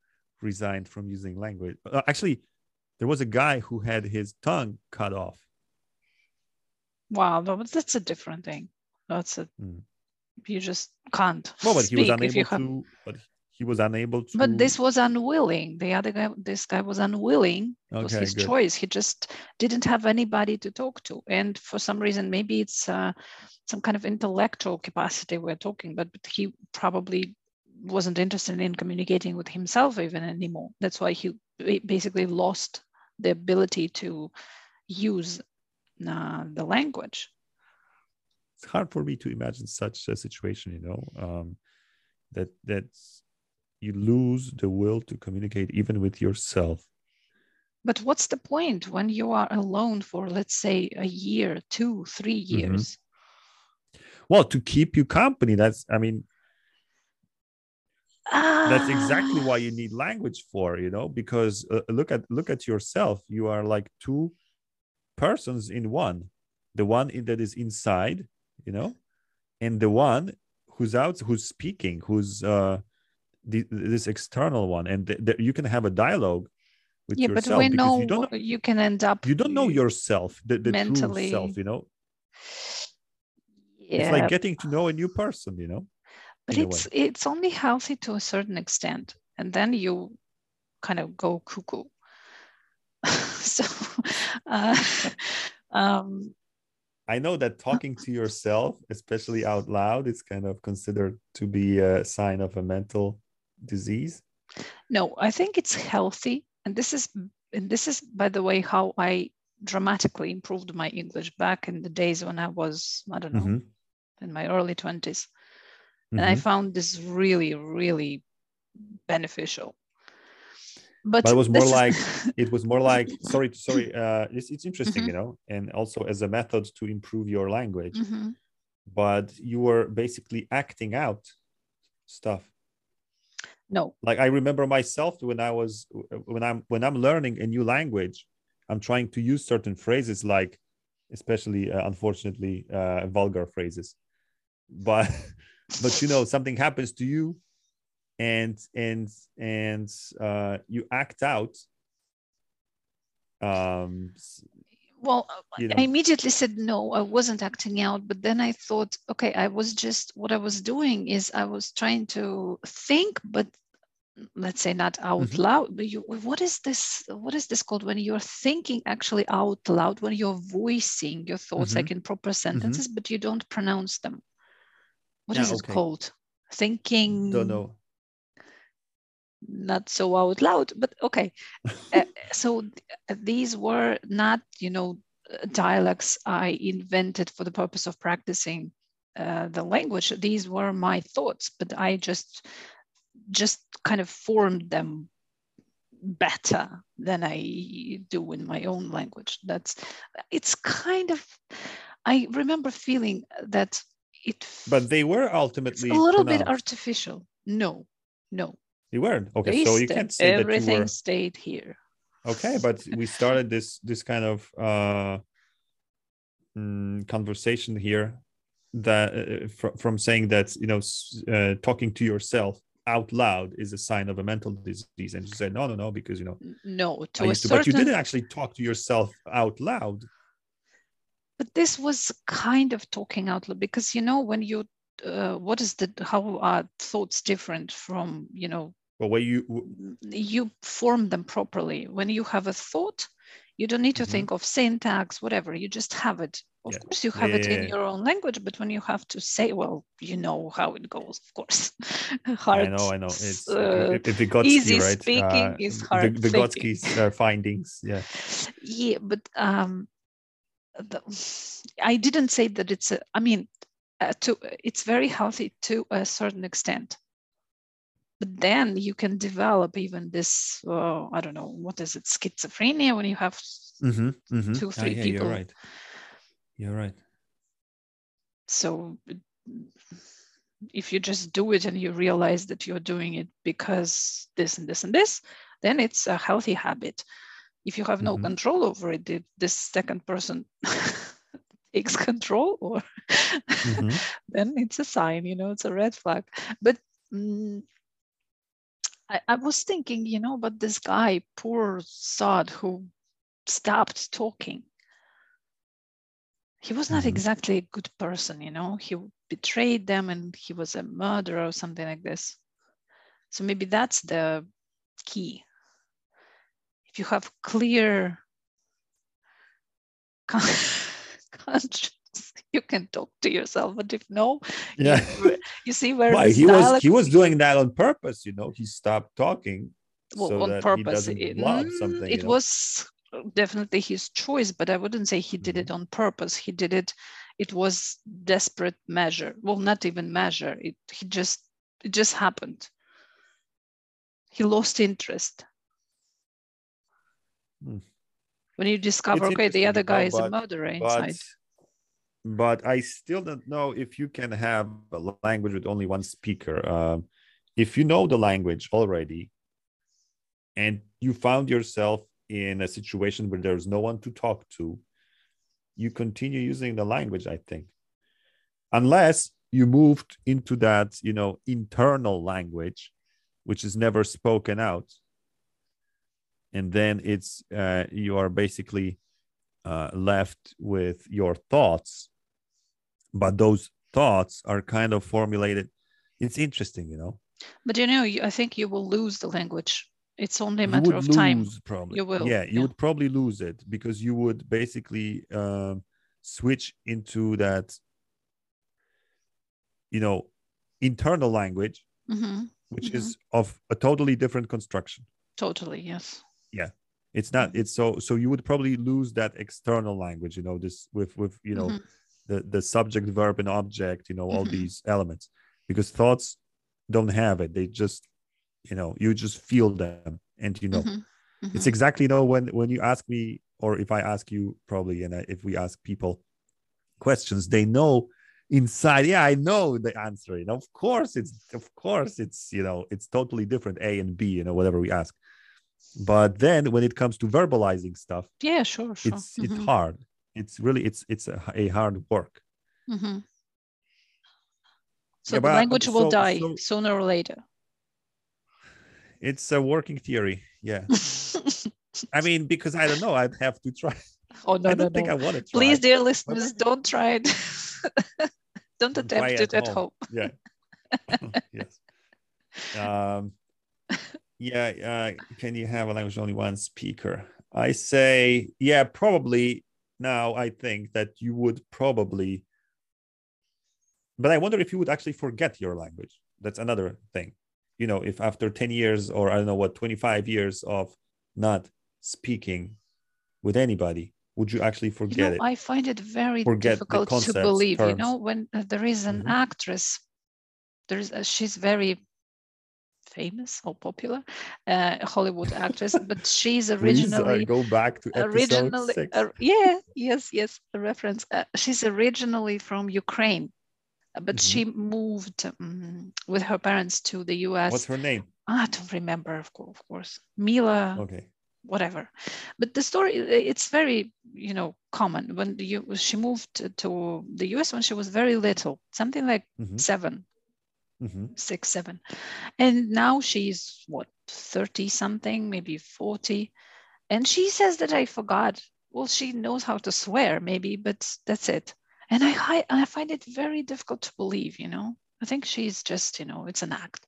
resigned from using language uh, actually there was a guy who had his tongue cut off Wow, that's a different thing. That's a Mm. you just can't. well but he was speak if you unable have to but he was unable to But this was unwilling. The other guy, this guy was unwilling. It was his good. choice. He just didn't have anybody to talk to. And for some reason, maybe it's uh, some kind of intellectual capacity we're talking, but, but he probably wasn't interested in communicating with himself even anymore. That's why he basically lost the ability to use uh, the language. it's hard for me to imagine such a situation you know um, that that you lose the will to communicate even with yourself But what's the point when you are alone for, let's say, a year, two, three Mhm. years? well to keep you company that's i mean that's exactly Ah, why you need language for you know because uh, look at look at yourself you are like two persons in one the one in, that is inside you know and the one who's out who's speaking who's uh the, this external one and th- th- you can have a dialogue with yeah, but we know you don't know, you can end up. you don't know yourself the, the true mentally- self you know Yeah, it's like getting to know a new person you know but in a way. it's it's only healthy to a certain extent, and then you kind of go cuckoo. so, uh, um, I know that talking to yourself, especially out loud, is kind of considered to be a sign of a mental disease. no, I think it's healthy, and this is and this is by the way how I dramatically improved my English back in the days when I was I don't know Mhm, in my early twenties. and I mhm. found this really, really beneficial. But, But it was more is- like it was more like sorry, sorry. Uh, it's it's interesting, Mhm. you know, and also as a method to improve your language. Mhm. But you were basically acting out stuff. No, Like I remember myself when I was when I'm when I'm learning a new language, I'm trying to use certain phrases like, especially uh, unfortunately, uh, vulgar phrases. But but you know something happens to you and and and uh, you act out um well you know. i immediately said no i wasn't acting out. But then i thought okay i was just what i was doing is i was trying to think but let's say not out Mhm. loud. But you what is this what is this called when you're thinking actually out loud when you're voicing your thoughts like in proper sentences but you don't pronounce them? What is Yeah, it okay. called? Thinking don't know. not so out loud but okay. Uh, so th- these were not you know uh, dialects i invented for the purpose of practicing uh, the language. These were my thoughts but i just just kind of formed them better than i do in my own language. That's it's kind of i remember feeling that it but they were ultimately a little bit artificial. No no. They weren't. Okay They so you can't say that you everything were stayed here okay but we started this this kind of uh mm, conversation here that uh, from, from saying that you know uh, talking to yourself out loud is a sign of a mental disease. And you said no no no because you know no to a used to, but you didn't actually talk to yourself out loud. But this was kind of talking out loud because you know when you uh, what is the how are thoughts different from you know but when you you form them properly when you have a thought you don't need to Mhm. think of syntax whatever you just have it of Yeah. course you have yeah, it yeah. in your own language but when you have to say well you know how it goes of course hard. I know, I know. It's uh, if, if Vygotsky, easy right? speaking uh, is the- hard Vygotsky's thinking. uh, findings. Yeah. yeah but um the, i didn't say that it's a i mean uh, to it's very healthy to a certain extent but then you can develop even this uh, i don't know what is it schizophrenia when you have Mm-hmm, mm-hmm. Two, three yeah, people. You're right. You're right. so if you just do it and you realize that you're doing it because this and this and this then it's a healthy habit if you have no Mhm. control over it this second person takes control or Mhm. then it's a sign you know it's a red flag but mm, I, I was thinking you know but this guy poor sod who stopped talking he was not Mhm. exactly a good person you know he betrayed them and he was a murderer or something like this so maybe that's the key if you have clear conscience you can talk to yourself but if no Yeah. you, you see where Why this he was he was doing that on purpose, you know. He stopped talking well, so on purpose it, mm, something. it you know? was definitely his choice but i wouldn't say he did Mhm. it on purpose he did it it was desperate measure well not even measure it he just it just happened he lost interest Hmm. when you discover It's okay the other guy is a murderer inside but I still don't know if you can have a language with only one speaker. Um, if you know the language already, and you found yourself in a situation where there's no one to talk to, you continue using the language. I think, unless you moved into that, you know, internal language, which is never spoken out, and then it's uh, you are basically uh, left with your thoughts but those thoughts are kind of formulated. It's interesting you know? But you know i think you will lose the language. It's only a you matter would of lose time probably. You will, yeah you yeah. would probably lose it because you would basically um, switch into that you know internal language Mhm, which Mhm. is of a totally different construction. Totally yes. Yeah. it's not it's so so you would probably lose that external language you know this with with you know Mhm, the the subject verb and object you know all Mhm. these elements. Because thoughts don't have it. They just you know you just feel them and you know. Mhm, it's mhm. exactly you know when when you ask me or if i ask you probably and if we ask people questions they know inside. Yeah i know the answer you know. Of course it's of course it's you know it's totally different a and b you know whatever we ask. But then when it comes to verbalizing stuff yeah sure sure. it's it's Mhm, hard it's really it's it's a, a hard work mhm. so Yeah, the language will so- die so- sooner or later it's a working theory. Yeah. I mean, because I don't know, I'd have to try. oh no, I no, don't think no. I want to try. Please, dear listeners, don't try it. don't attempt it at home. Yeah. yes. Um, yeah. Uh, can you have a language only one speaker? I say, yeah, probably. Now I think that you would probably, but I wonder if you would actually forget your language. That's another thing. You know, if after 10 years or I don't know what, 25 years of not speaking with anybody, would you actually You forget know, it? I find it very Forget difficult to concepts, believe. You know, when there is an Mhm. actress, there's uh, she's very famous or popular, uh, Hollywood actress, but she's originally Please uh, go back to originally six. uh, yeah yes yes a reference uh, she's originally from ukraine uh, but Mhm. she moved um, with her parents to the us What's her name? i don't remember of course, of course mila Okay. whatever but the story it's very you know common when you she moved to the us when she was very little something like Mhm. seven Mhm. six, seven. And now she's what, 30 something, maybe 40. And she says that I forgot. Well, she knows how to swear, maybe, but that's it. And I, I, find it very difficult to believe, you know. I think she's just, you know, it's an act.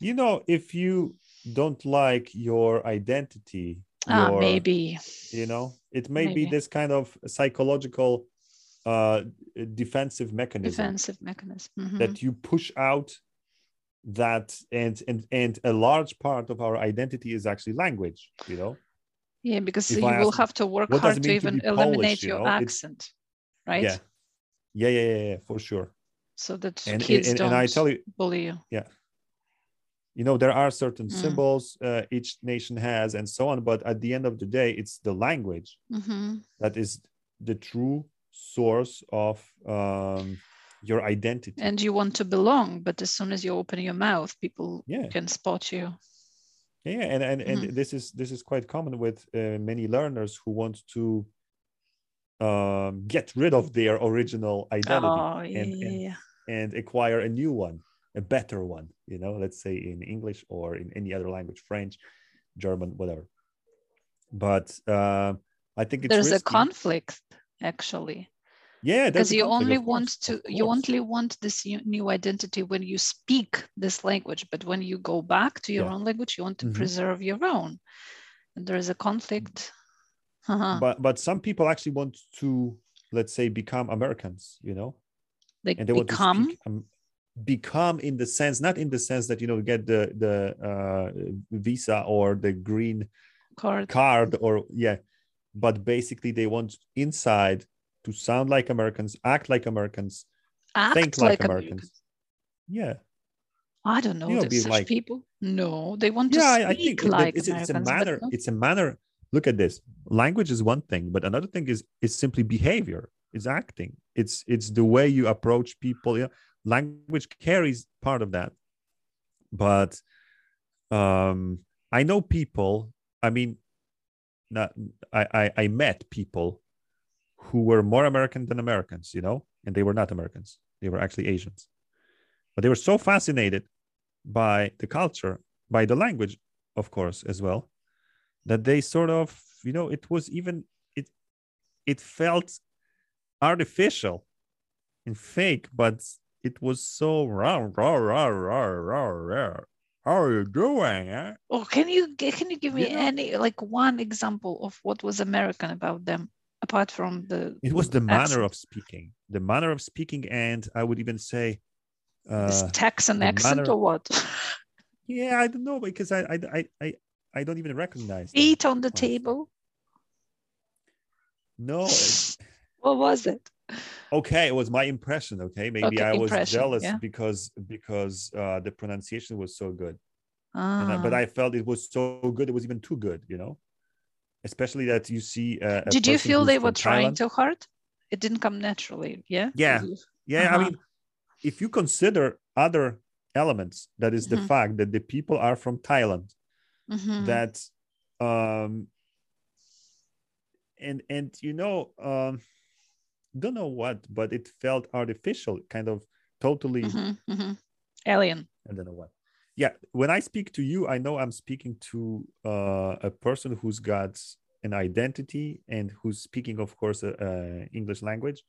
You know, if you don't like your identity, Ah, your, maybe. you know, it may be this kind of psychological uh defensive mechanism Defensive mechanism. Mhm. that you push out that and and and a large part of our identity is actually language you know Yeah, because if you I will have to work hard to mean to even eliminate Polish, you your know? It's- accent, right? yeah yeah yeah yeah, yeah for sure So that and kids and, don't and i tell you bully you. Yeah you know there are certain Mm. symbols uh, each nation has and so on but at the end of the day it's the language Mhm. that is the true source of um, your identity. And you want to belong, but as soon as you open your mouth, people yeah, can spot you. yeah, and and, and Mhm. this is this is quite common with uh, many learners who want to um, get rid of their original identity Oh, and, and yeah. and acquire a new one, a better one. You know, let's say in English or in any other language, French, German, whatever. But uh, I think it's There's a conflict actually. Yeah, because you only want to you only want this new identity when you speak this language but when you go back to your Yeah. own language you want to Mhm. preserve your own. And there is a conflict. Uh-huh. but but some people actually want to let's say become americans you know? They and they want become? to speak, um, become in the sense not in the sense that you know get the the uh, visa or the green card. card or yeah but basically they want inside to sound like americans act like americans act think like, like Americans. americans yeah I don't know. You know, there's such like- people. No, they want yeah to speak like it's, it's a Americans, manner not- it's a manner look at this language is one thing but another thing is is simply behavior it's acting it's it's the way you approach people yeah language carries part of that but um i know people i mean not I, I i met people who were more american than americans you know and they were not americans. They were actually asians. But they were so fascinated by the culture by the language of course as well that they sort of you know it was even it it felt artificial and fake but it was so raw raw raw raw raw raw how are you doing eh? Oh, can you can you give me know- any like one example of what was American about them apart from the it was the manner of speaking the manner of speaking and i would even say this uh Texan accent manner- or what? yeah i don't know because i i i i, I don't even recognize Feet on the table. no What was it? Okay it was my impression okay maybe Okay, i was jealous yeah. because because uh the pronunciation was so good Ah, I, but i felt it was so good it was even too good you know especially that you see uh, did you feel they were trying Thailand. too hard? It didn't come naturally. Yeah. Yeah. Yeah Uh-huh. i mean if you consider other elements that is the Mhm. fact that the people are from thailand Mhm. that um and and you know um don't know what but it felt artificial kind of totally Mhm, mhm. Alien. I don't know what. yeah when i speak to you i know i'm speaking to uh, a person who's got an identity and who's speaking of course uh, uh, english language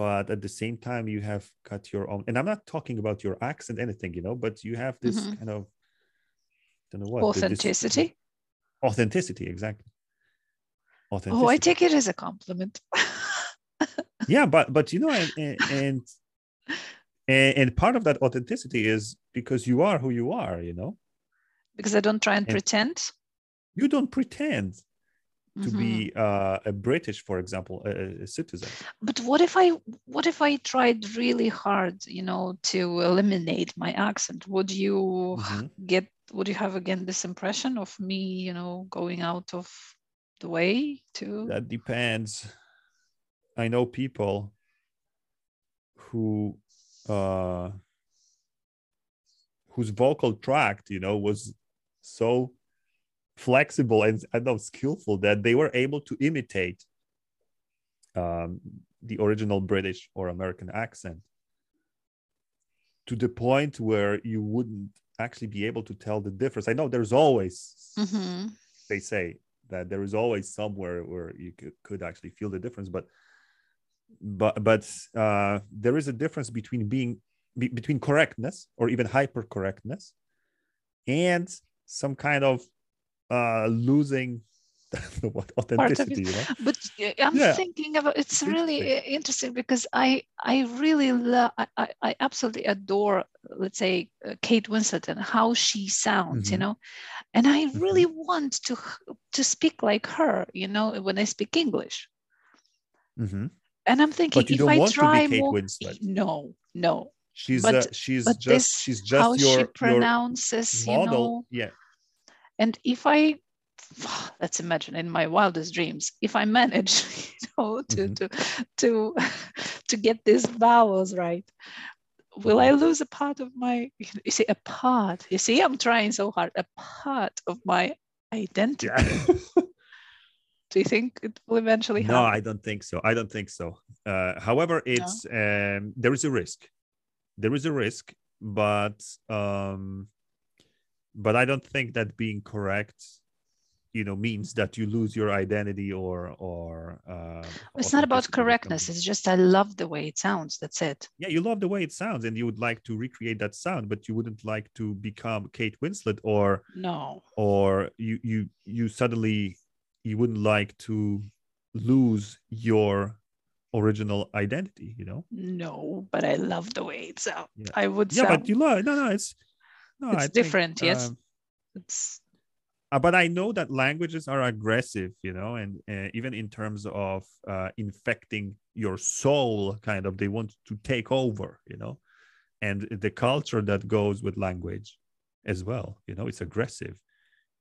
but at the same time you have got your own and i'm not talking about your accent anything you know but you have this Mhm. kind of I don't know what this- Authenticity. authenticity exactly authenticity Oh, I take it as a compliment. yeah but but you know and and and, part of that authenticity is because you are who you are you know because I don't try and And- pretend. you don't pretend to Mhm. be uh, a british for example a, a citizen But what if I what if I tried really hard, you know, to eliminate my accent? Would you Mhm. get would you have again this impression of me, you know, going out of the way to that depends i know people who uh whose vocal tract you know was so flexible and i know skillful that they were able to imitate um the original british or american accent to the point where you wouldn't actually be able to tell the difference i know there's always Mhm. they say that there is always somewhere where you could, could actually feel the difference but but but uh, there is a difference between being be, between correctness or even hyper correctness and some kind of uh losing what authenticity you know But uh, I'm Yeah. thinking about it's really interesting. uh, interesting because I I really love I, I, absolutely adore let's say uh, Kate Winslet and how she sounds you Mhm. know and I really want to to speak like her you know when I speak English Mhm. And I'm thinking but you if don't I want to try be kate more winslet. no no. She's but- uh, she's but just this she's just how your she your pronounces you know? Yeah. And if I let's imagine in my wildest dreams if I manage you know to Mhm. to to to get these vowels right will I lose a part of my you see a part you see I'm trying so hard a part of my identity. yeah do you think it will eventually happen? no i don't think so. I don't think so. Uh, however it's um, there is a risk. There is a risk but um but i don't think that being correct you know means that you lose your identity or or uh, it's not about correctness. it's just I love the way it sounds. That's it. Yeah you love the way it sounds and you would like to recreate that sound but you wouldn't like to become kate winslet or no. or you you you suddenly you wouldn't like to lose your original identity you know? No but I love the way it sounds Yeah. I would yeah sound but you love no no it's no It's I think, different, yes. um, it's uh, but i know that languages are aggressive you know and uh, even in terms of uh, infecting your soul kind of they want to take over you know? And the culture that goes with language as well you know it's aggressive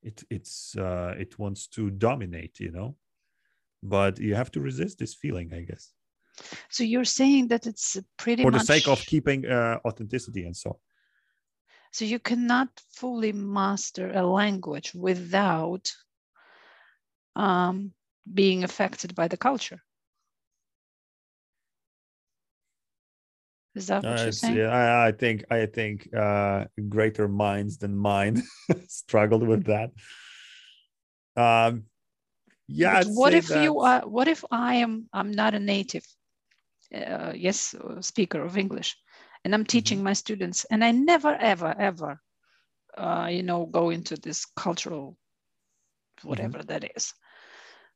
it it's uh, it wants to dominate you know but you have to resist this feeling i guess So you're saying that it's pretty for much the sake of keeping uh, authenticity and so on. so you cannot fully master a language without um, being affected by the culture. Is that what Uh, you're saying? yeah, I, I think I think uh, greater minds than mine struggled with that. Um, yeah, what if you are? What if I am? I'm not a native, uh, yes, speaker of English, and I'm teaching Mm-hmm. my students, and I never, ever, ever, uh, you know, go into this cultural, Mm-hmm. whatever that is.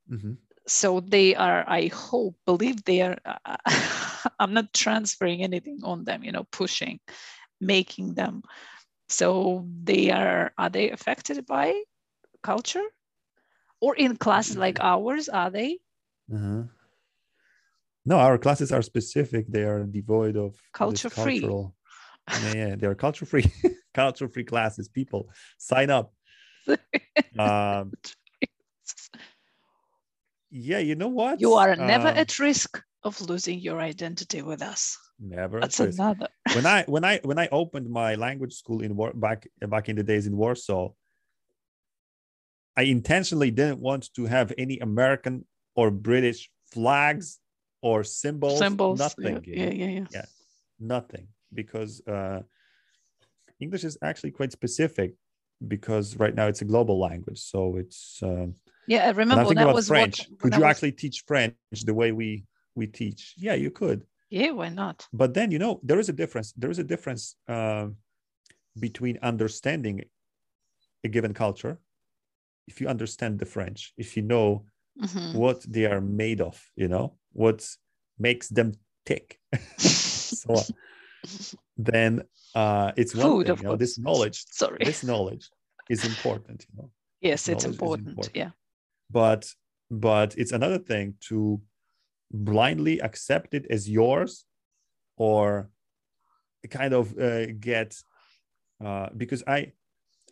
Mhm. so they are i hope believe they are uh, i'm not transferring anything on them you know pushing making them so they are are they affected by culture or in classes like ours are they Uh-huh. No, our classes are specific. They are devoid of Culture free. cultural. Yeah, yeah, they are culture free. culture free classes. People sign up. Um, yeah, you know what? you are never Um, at risk of losing your identity with us never. that's another when I when I when I opened my language school in War back back in the days in Warsaw, I intentionally didn't want to have any American or British flags or symbols, symbols nothing, yeah, yeah yeah yeah Yeah. nothing, because uh, English is actually quite specific because right now it's a global language. So it's um, yeah. I remember I'm that was French. what. could you was- actually teach French the way we we teach? Yeah, you could. Yeah, why not? But then you know there is a difference. There is a difference um, between understanding a given culture. If you understand the French, if you know Mhm. what they are made of, you know what makes them tick, so then uh, it's one Food, thing. of You know, this knowledge, Sorry. this knowledge is important. You know, yes, it's important. important. Yeah. but but it's another thing to blindly accept it as yours or kind of uh, get uh, because i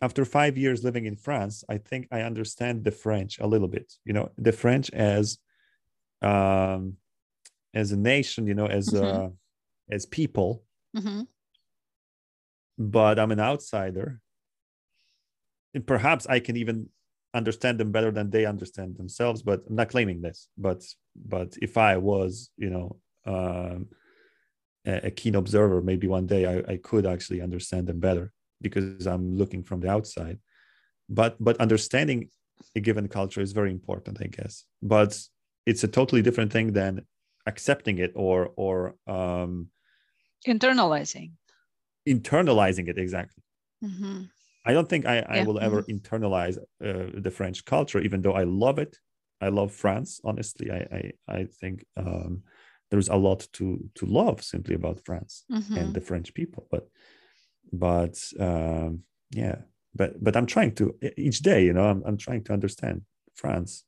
after five years living in france i think i understand the french a little bit you know the french as um as a nation you know as uh as people. Hmm but i'm an outsider. And perhaps i can even understand them better than they understand themselves but i'm not claiming this but but if i was you know um, a, keen observer maybe one day I, I could actually understand them better because i'm looking from the outside. But but understanding a given culture is very important i guess. But it's a totally different thing than accepting it or or um, Internalizing. internalizing it exactly. Hmm I don't think I, I will ever internalize uh, the French culture, even though I love it. I love France. Honestly, I I, I think um, there's a lot to to love simply about France hmm and the French people. But but um, yeah, but but I'm trying to each day, you know, I'm I'm trying to understand France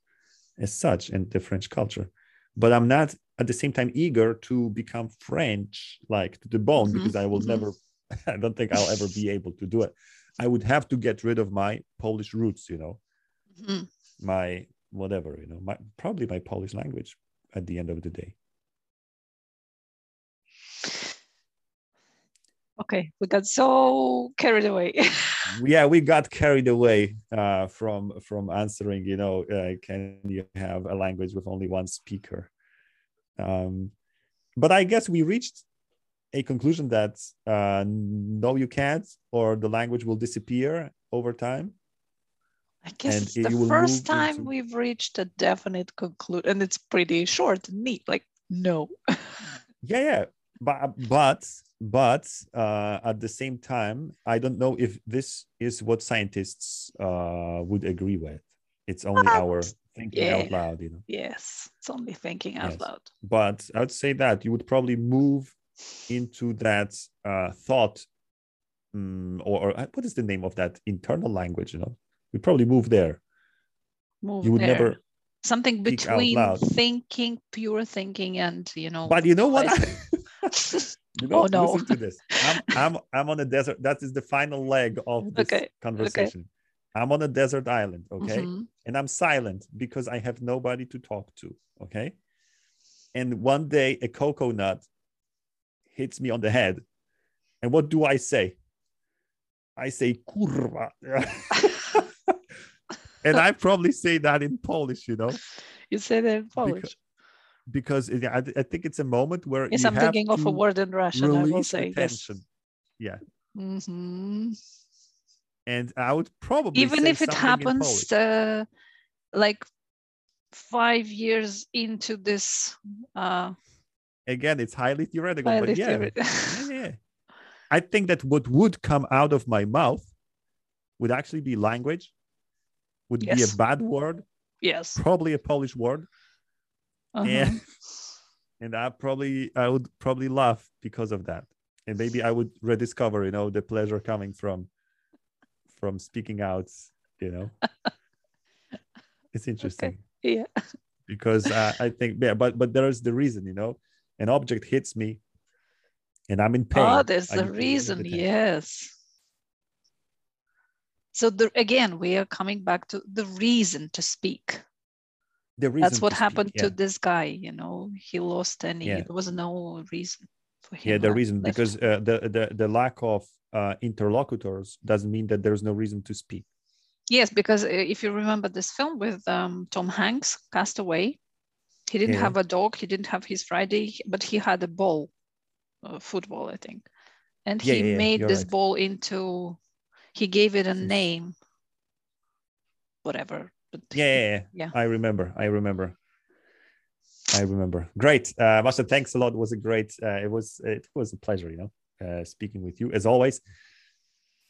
as such and the French culture. But I'm not at the same time eager to become French like to the bone Mhm, because I will mhm. never. I don't think I'll ever be able to do it. I would have to get rid of my Polish roots, you know, hmm my whatever, you know, my probably my Polish language at the end of the day. Okay, we got so carried away. yeah, we got carried away uh, from from answering. You know, uh, can you have a language with only one speaker? Um, but I guess we reached a conclusion that uh, no, you can't, or the language will disappear over time. I guess And the first time into- we've reached a definite conclusion, and it's pretty short and neat. Like, no. yeah yeah but but but uh, at the same time i don't know if this is what scientists uh, would agree with it's only What? our thinking Yeah. out loud you know yes, it's only thinking out Yes. loud. but i would say that you would probably move into that uh, thought mm, or, or uh, what is the name of that internal language you know? We probably move there. Move you would there. never something between thinking, pure thinking, and you know. but you know what? you know Oh, no. listen to this. I'm i'm i'm on a desert that is the final leg of this Okay, conversation. I'm on a desert island okay? Mhm. and i'm silent because i have nobody to talk to okay? And one day a coconut hits me on the head and what do i say i say kurwa and i probably say that in polish you know You say that in Polish. because it- I, I think it's a moment where Yes, you I'm thinking of a word in Russian. I will say the yes. yeah Mhm. and i would probably Even if it happens uh, like five years into this uh, again it's highly theoretical highly but yeah, theory- yeah, yeah. i think that what would come out of my mouth would actually be language would be a bad word yes. probably a polish word Uh-huh. and and i probably i would probably laugh because of that and maybe i would rediscover you know the pleasure coming from from speaking out you know it's interesting Yeah. because uh, I think yeah, but but there is the reason, you know, an object hits me, and I'm in pain. Oh, there's the need to release reason. Yes. So the, again, we are coming back to the reason to speak. The reason That's what to speak, happened yeah. to this guy. You know, he lost any. Yeah. There was no reason for him. yeah the reason left. because uh, the, the the lack of uh, interlocutors doesn't mean that there's no reason to speak. Yes, because uh, if you remember this film with um, Tom Hanks, Castaway, he didn't Yeah. have a dog, he didn't have his Friday, but he had a ball, uh, football, I think. and Yeah, he yeah, made this right. ball into he gave it a name whatever but Yeah, yeah, yeah. Yeah. I remember. I remember. I remember. Great, uh, Masha. Thanks a lot. It was a great. Uh, it was. It was a pleasure. You know, uh, speaking with you as always.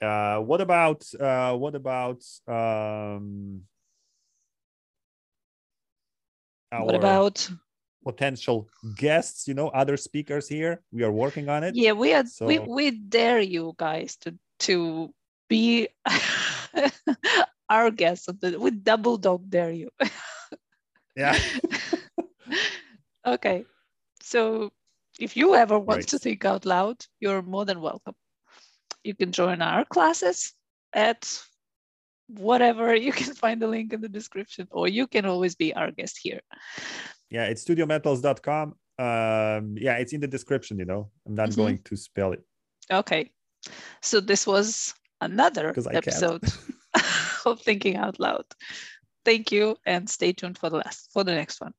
Uh, what about? Uh, what about? Um, what about potential guests? You know, other speakers here. We are working on it. yeah we are we, So- we dare you guys to to be our guests we double dog dare you Yeah. okay so if you ever want to Great. think out loud you're more than welcome you can join our classes at whatever you can find the link in the description or you can always be our guest here yeah. It's studiometals.com. Um, yeah, it's in the description. You know, I'm not Mhm. going to spell it. okay so this was another episode of thinking out loud thank you and stay tuned for the last for the next one